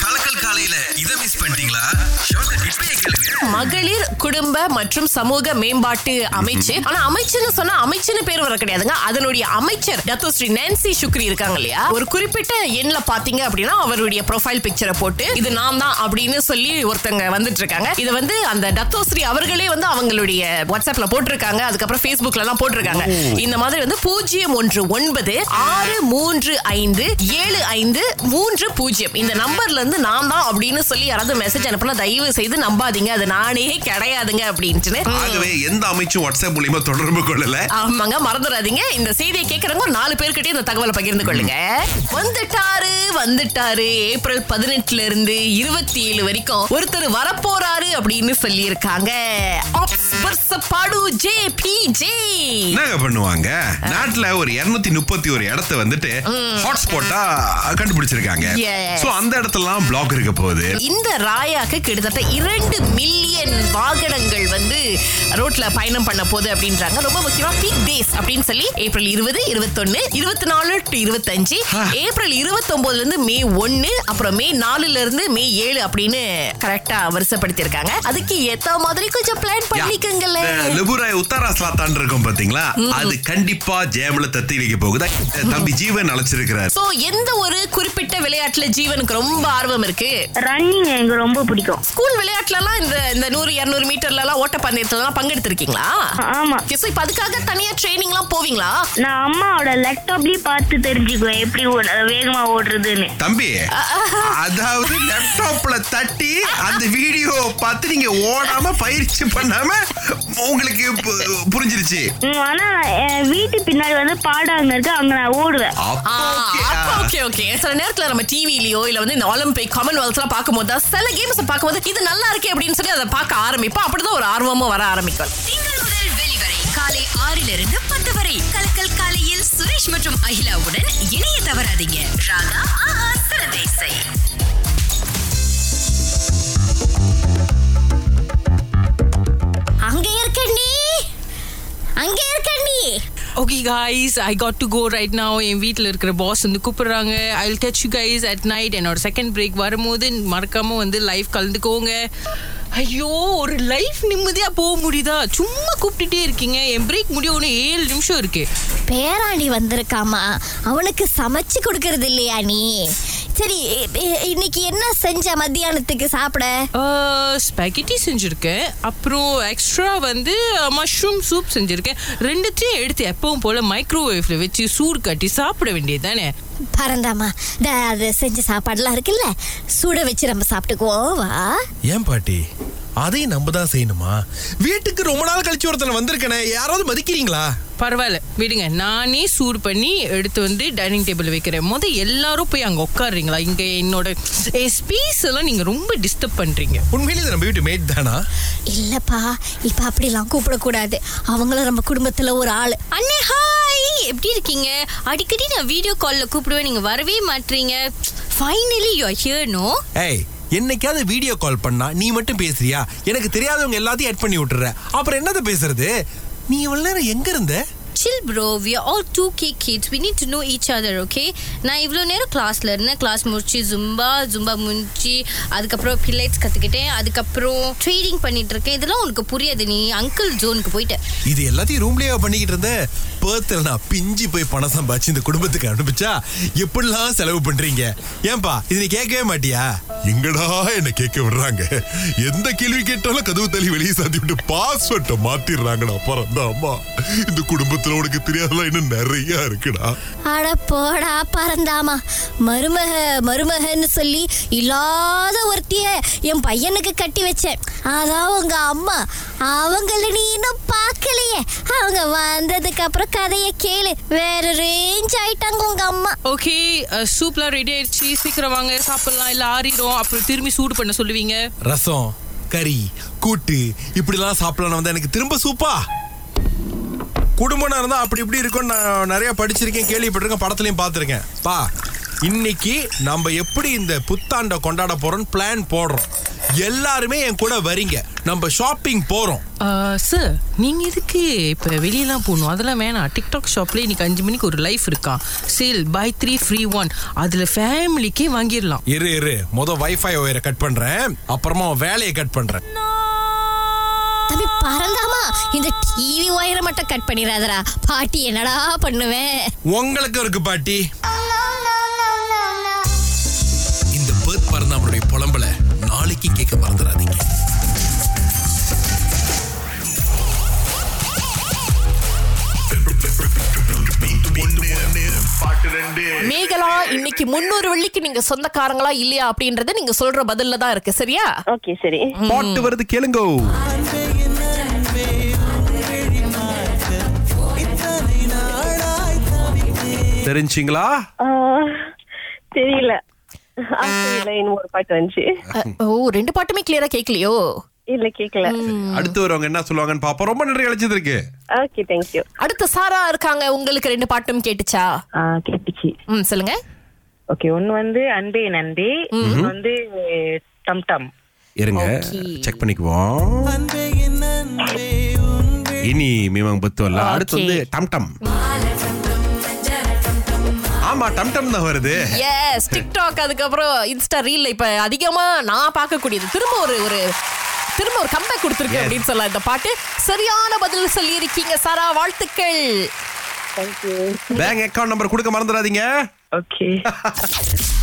கலக்கல் காலையில இத மிஸ் பண்ணிட்டீங்களா? இப்பயே கேளுங்க. மகளிர் குடும்ப மற்றும் சமூக மேம்பாட்டு அமைச்சு. ஆனா அமைச்சுன்னு சொன்னா அமைச்சுன்னு பேர் வர கிடையாதுங்க. அதனுடைய அமைச்சர் டத்தோஸ்ரீ நான்சி சுக்ரி இருக்காங்க இல்லையா? ஒரு குறிப்பிட்ட எண்ல பாத்தீங்க அப்படின்னா அவருடைய ப்ரொஃபைல் பிக்சரை போட்டு இது நான் தான் அப்படின்னு சொல்லி ஒருத்தங்க வந்துட்டு இருக்காங்க. இது வந்து அந்த டத்தோஸ்ரீ அவர்களே வந்து அவங்களுடைய வாட்ஸ்அப்ல போட்டிருக்காங்க. அதுக்கப்புறம் Facebookல எல்லாம் போட்டிருக்காங்க இந்த மாதிரி வந்து பூஜ்ஜியம் ஒன்று ஒன்பது ஆறு மூன்று ஐந்து ஏழு ஐந்து மூன்று பூஜ்ஜியம். இந்த நம்பர்ல இருந்து நான் தான் அப்படின்னு சொல்லி யாராவது மெசேஜ் அனுப்புனா தயவு செய்து நம்பாதீங்க. அது நானே கிடையாதுங்க அப்படின்ட்டு ஆகவே எந்த அமைச்சும் வாட்ஸ்அப் மூலியமா தொடர்பு கொள்ளல. ஆமாங்க மறந்துடாதீங்க இந்த செய்தியை கேக்குறவங்க ஒரு நாலு பேர்கிட்டயும் இந்த தகவலை பகிர்ந்து கொள்ளுங்க. வந்துட்டாரு வந்துட்டாரு. ஏப்ரல் பதினெட்டுல இருந்து இருபத்தி ஏழு வரைக்கும் ஒருத்தர் வரப்போறாரு அப்படின்னு சொல்லி இருக்காங்க பாடு ஜே பி ஜே என்னங்க பண்ணுவாங்க? நாட்டுல ஒரு 231 முப்பத்தி ஒரு இடத்த வந்துட்டு ஹாட்ஸ்பாட்டா கண்டுபிடிச்சிருக்காங்க. சோ அந்த இடத்துலலாம் பிளாக் இருக்க போகுது. இந்த ராயாக்கு கிட்டத்தட்ட இரண்டு மில்லியன் வாகனங்கள் வந்து ரோட்ல பயணம் பண்ண போகுது அப்படின்றாங்க. ரொம்ப முக்கியமா பீக் டேஸ் அப்படின்னு சொல்லி ஏப்ரல் இருபது இருபத்தொன்னு இருபத்தி நாலு டு இருபத்தஞ்சு ஏப்ரல் இருபத்தொன்பதுல இருந்து மே ஒன்னு அப்புறம் மே நாலுல இருந்து மே ஏழு அப்படின்னு கரெக்டா வரிசைப்படுத்தி இருக்காங்க அதுக்கு ஏத்த மாதிரி கொஞ்சம் பிளான் பண்ணிக்கங்களே லிபுராய் உத்தராஸ்லாத்தான் இருக்கும் பாத்தீங்களா? அது கண்டிப்பா ஜேம்ல தத்தி வைக்க போகுது தம்பி ஜீவன் அழைச்சிருக்கிறார். சோ எந்த ஒரு குறிப்பிட்ட விளையாட்டுல ஜீவனுக்கு ரொம்ப ஆர்வம் இருக்கு? ரன்னிங் எனக்கு ரொம்ப பிடிக்கும். ஸ்கூல் விளையாட்டுலலாம் இந்த இந்த நூறு இருநூறு மீட்டர்ல எல்லாம் ஓட்டப்பந்தயத்துலலாம் பங்கெடுத்திருக்கீங்களா? ஆமா. So இப்ப அதுக்காக தனியா ட்ரைனிங்லாம் போவீங்களா? நான் அம்மாவோட லேப்டாப்லயே பார்த்து தெரிஞ்சுக்குவேன். எப்படி ஓட- வேகமா ஓடுறதுன்னு. தம்பி அதாவது லேப்டாப்ல தட்டி அந்த வீடியோ பார்த்து நீங்க ஓடாம பயிற்சி பண்ணாம உங்களுக்கு புரிஞ்சிருச்சு? ஆனா வீட்டு பின்னாடி வந்து பாடாங்க இருக்கு அங்க நான் ஓடுவேன். ஓகே. ஓகே சில நேரத்துல நம்ம டிவிலயோ இல்ல வந்து இந்த ஒலிம்பிக் காமன்வெல்த் எல்லாம் பார்க்கும்போது சில கேம்ஸ் பார்க்கும்போது இது நல்லா இருக்கே அப்படின்னு சொல்லி அதை பார்க்க ஆரம்பிப்போம். அப்படிதான் ஒரு ஆர்வமும் வர ஆரம்பிக்கும். திங்கள் முதல் வெளிவரை காலை ஆறிலிருந்து பத்து வரை. கலக்கல் காலையில் சுரேஷ் மற்றும் அகிலாவுடன் இணைய தவறாதீங்க. Raaga okay guys I got to go right நான் என் வீட்டில் இருக்கிற பாஸ் வந்து கூப்பிடுறாங்க. I will catch you guys at night என்னோட செகண்ட் பிரேக் வரும்போது மறக்காமல் வந்து லைஃப் கலந்துக்கோங்க. ஐயோ ஒரு லைஃப் நிம்மதியா போக முடியுதா? சும்மா கூப்பிட்டுட்டே இருக்கீங்க. என் பிரேக் முடிய ஒன்று ஏழு நிமிஷம் இருக்கு. பேராணி வந்திருக்காமா? அவனுக்கு சமைச்சு கொடுக்கறது இல்லையா நீ? சரி இன்னைக்கு என்ன செஞ்ச மத்தியானத்துக்கு சாப்பிட? ஸ்பெகட்டி செஞ்சுருக்கேன். அப்புறம் எக்ஸ்ட்ரா வந்து மஷ்ரூம் சூப் செஞ்சுருக்கேன். ரெண்டுத்தையும் எடுத்து எப்பவும் போல மைக்ரோவேவ்ல வச்சு சூடு கட்டி சாப்பிட வேண்டியது தானே பரந்தாமா அது செஞ்ச சாப்பாடுலாம் இருக்குல்ல சுட வச்சு நம்ம சாப்பிட்டுக்குவோம் வா. ஏன் பாட்டி? அதையும் நம்ம தான் செய்யணுமா? வீட்டுக்கு ரொம்ப நாள் கழிச்சு ஒருத்தனை வந்திருக்கனே யாராவது மதிக்கிறீங்களா? பரவாயில்ல விடுங்க. நானே சூடு பண்ணி எடுத்து வந்து டைனிங் டேபிள் வைக்கிறேன். முத எல்லாரும் போய் அங்க உட்காருறீங்களா? இங்க என்னோட ஸ்பேஸ் எல்லாம் நீங்க ரொம்ப டிஸ்டர்ப் பண்றீங்க. உண்மையிலே இது நம்ம வீட்டு மேட் தானா? இல்லப்பா இப்ப அப்படிலாம் கூப்பிடக்கூடாது. அவங்களும் நம்ம குடும்பத்துல ஒரு ஆளு. அண்ணே ஹாய் எப்படி இருக்கீங்க? அடிக்கடி நான் வீடியோ கால்ல கூப்பிடுவேன். நீங்க வரவே மாட்டீங்க finally you are here no ஏய் என்னைக்காவது வீடியோ கால் பண்ணா நீ மட்டும் பேசுறியா? எனக்கு தெரியாதவங்க எல்லாத்தையும் ஆட் பண்ணி விட்டுற அப்புறம் என்னது பேசுறது? நீ இவ்வளவு நேரம் எங்க இருந்த? Chill bro we all two K kids we need to know each other okay நான் இவ்வளோ நேரம் கிளாஸ்ல இருந்தேன். கிளாஸ் முடிச்சு ஜும்பா ஜும்பா முடிச்சு அதுக்கப்புறம் பில்லைட்ஸ் கற்றுக்கிட்டேன் அதுக்கப்புறம் ட்ரேடிங் பண்ணிட்டு இருக்கேன். இதெல்லாம் உனக்கு புரியாது. நீ அங்கிள் ஜோனுக்கு போயிட்ட. இது எல்லாத்தையும் ரூம்லயே பண்ணிக்கிட்டு இருந்த பேர்த்தில் நான் பிஞ்சு போய் பணம் சம்பாதிச்சு இந்த குடும்பத்துக்கு அனுப்பிச்சா எப்படிலாம் செலவு பண்றீங்க? ஏன்பா இது நீ கேட்கவே மாட்டியா? எங்கடா என்ன கேட்க விடுறாங்க? எந்த கேள்வி கேட்டாலும் கதவு தள்ளி வெளியே சாத்தி விட்டு பாஸ்வேர்ட்டை மாத்திடுறாங்கடா. அப்புறம் தான் அம்மா. இந்த குடும்பத்துல உனக்கு தெரியாதலாம் இன்னும் நிறைய இருக்குடா. அட போடா பறந்தாமா மருமக மருமகன்னு சொல்லி இல்லாத ஒருத்திய என் பையனுக்கு கட்டி வச்சேன். அதான் உங்க அம்மா. அவங்கள நீ இன்னும் பார்க்கலையே. அவங்க வந்ததுக்கு அப்புறம் கதையை கேளு. வேற ரேஞ்ச் ஆயிட்டாங்க உங்க அம்மா. ஓகே சூப்லாம் ரெடி ஆயிடுச்சு. சீக்கிரம் வாங்க சாப்பிடலாம் இல்ல ஆறிடும் அப்புறம் திரும்பி சூடு பண்ண சொல்லுவீங்க. ரசம் கறி கூட்டு இப்படிலாம் சாப்பிடலாம் வந்தா எனக்கு திரும்ப சூப்பா? குடும்பம்னா இருந்தா அப்படி இப்படி இருக்கும் நான் நிறைய படிச்சிருக்கேன் கேள்விப்பட்டிருக்கேன் படத்துலயும் பார்த்துருக்கேன். பா இன்னைக்கு நம்ம எப்படி இந்த புத்தாண்டை கொண்டாட போறோம்னு பிளான் போடுறோம். எல்லாருமே என் கூட வரீங்க. நம்ம ஷாப்பிங் போறோம். சார் நீங்க எதுக்கு இப்ப வெளியெல்லாம் போகணும்? அதெல்லாம் வேணாம். டிக்டாக் ஷாப்ல இன்னைக்கு அஞ்சு மணிக்கு ஒரு லைஃப் இருக்கான் sale buy three free one அதுல ஃபேமிலிக்கே வாங்கிடலாம். இரு இரு. முத வைஃபை ஒயரை கட் பண்றேன். அப்புறமா வேலையை கட் பண்றேன். தம்பி பறந்தாமா இந்த டிவி ஒயரை மட்டும் கட் பண்ணிடாதடா. பாட்டி என்னடா பண்ணுவேன் உங்களுக்கு இருக்கு பாட்டி. இந்த பேர்த் பறந்தாமனுடைய புலம்பல நாளைக்கு கேட்க மறந்துடாதீங்க. மேகலா இன்னைக்கு முன்னூறு வெள்ளிக்கு நீங்க சொந்தக்காரங்களா இல்லையா அப்படின்றத நீங்க சொல்ற பதில்ல தான் இருக்கு சரியா? ஓகே சரி. பாட்டு வருது கேளுங்கோ. தெரிஞ்சிங்களா தெரியல. ஒரு பாட்டு வந்துச்சு. ஓ ரெண்டு பாட்டுமே கிளியரா கேட்கலையோ இல்ல கேக்கல. அடுத்து வரவங்க என்ன சொல்லுவாங்கன்னு பாப்போம். ரொம்ப நன்றி அழைச்சது இருக்கு. ஓகே தேங்க்யூ அடுத்து சாரா இருக்காங்க. உங்களுக்கு ரெண்டு பாட்டும் கேட்டுச்சா? கேட்டுச்சு. ம் சொல்லுங்க. ஓகே ஒன்னு வந்து அன்பே நன்பே வந்து டம் டம். இருங்க செக் பண்ணிக்குவோம். இனி மீமங் பத்துவல்ல அடுத்து வந்து டம் டம். ஆமா டம் டம் தான் வருது. எஸ் டிக்டாக் அதுக்கப்புறம் இன்ஸ்டா ரீல்ல இப்ப அதிகமா நான் பார்க்கக்கூடியது. திரும்ப ஒரு ஒரு திரும்ப ஒரு கம்பேக் கொடுத்துருக்கு அப்படின்னு சொல்லலாம். இந்த பாட்டு சரியான பதில் சொல்லி இருக்கீங்க சாரா. வாழ்த்துக்கள். பேங்க் அக்கவுண்ட் நம்பர் கொடுக்க மறந்துடாதீங்க. ஓகே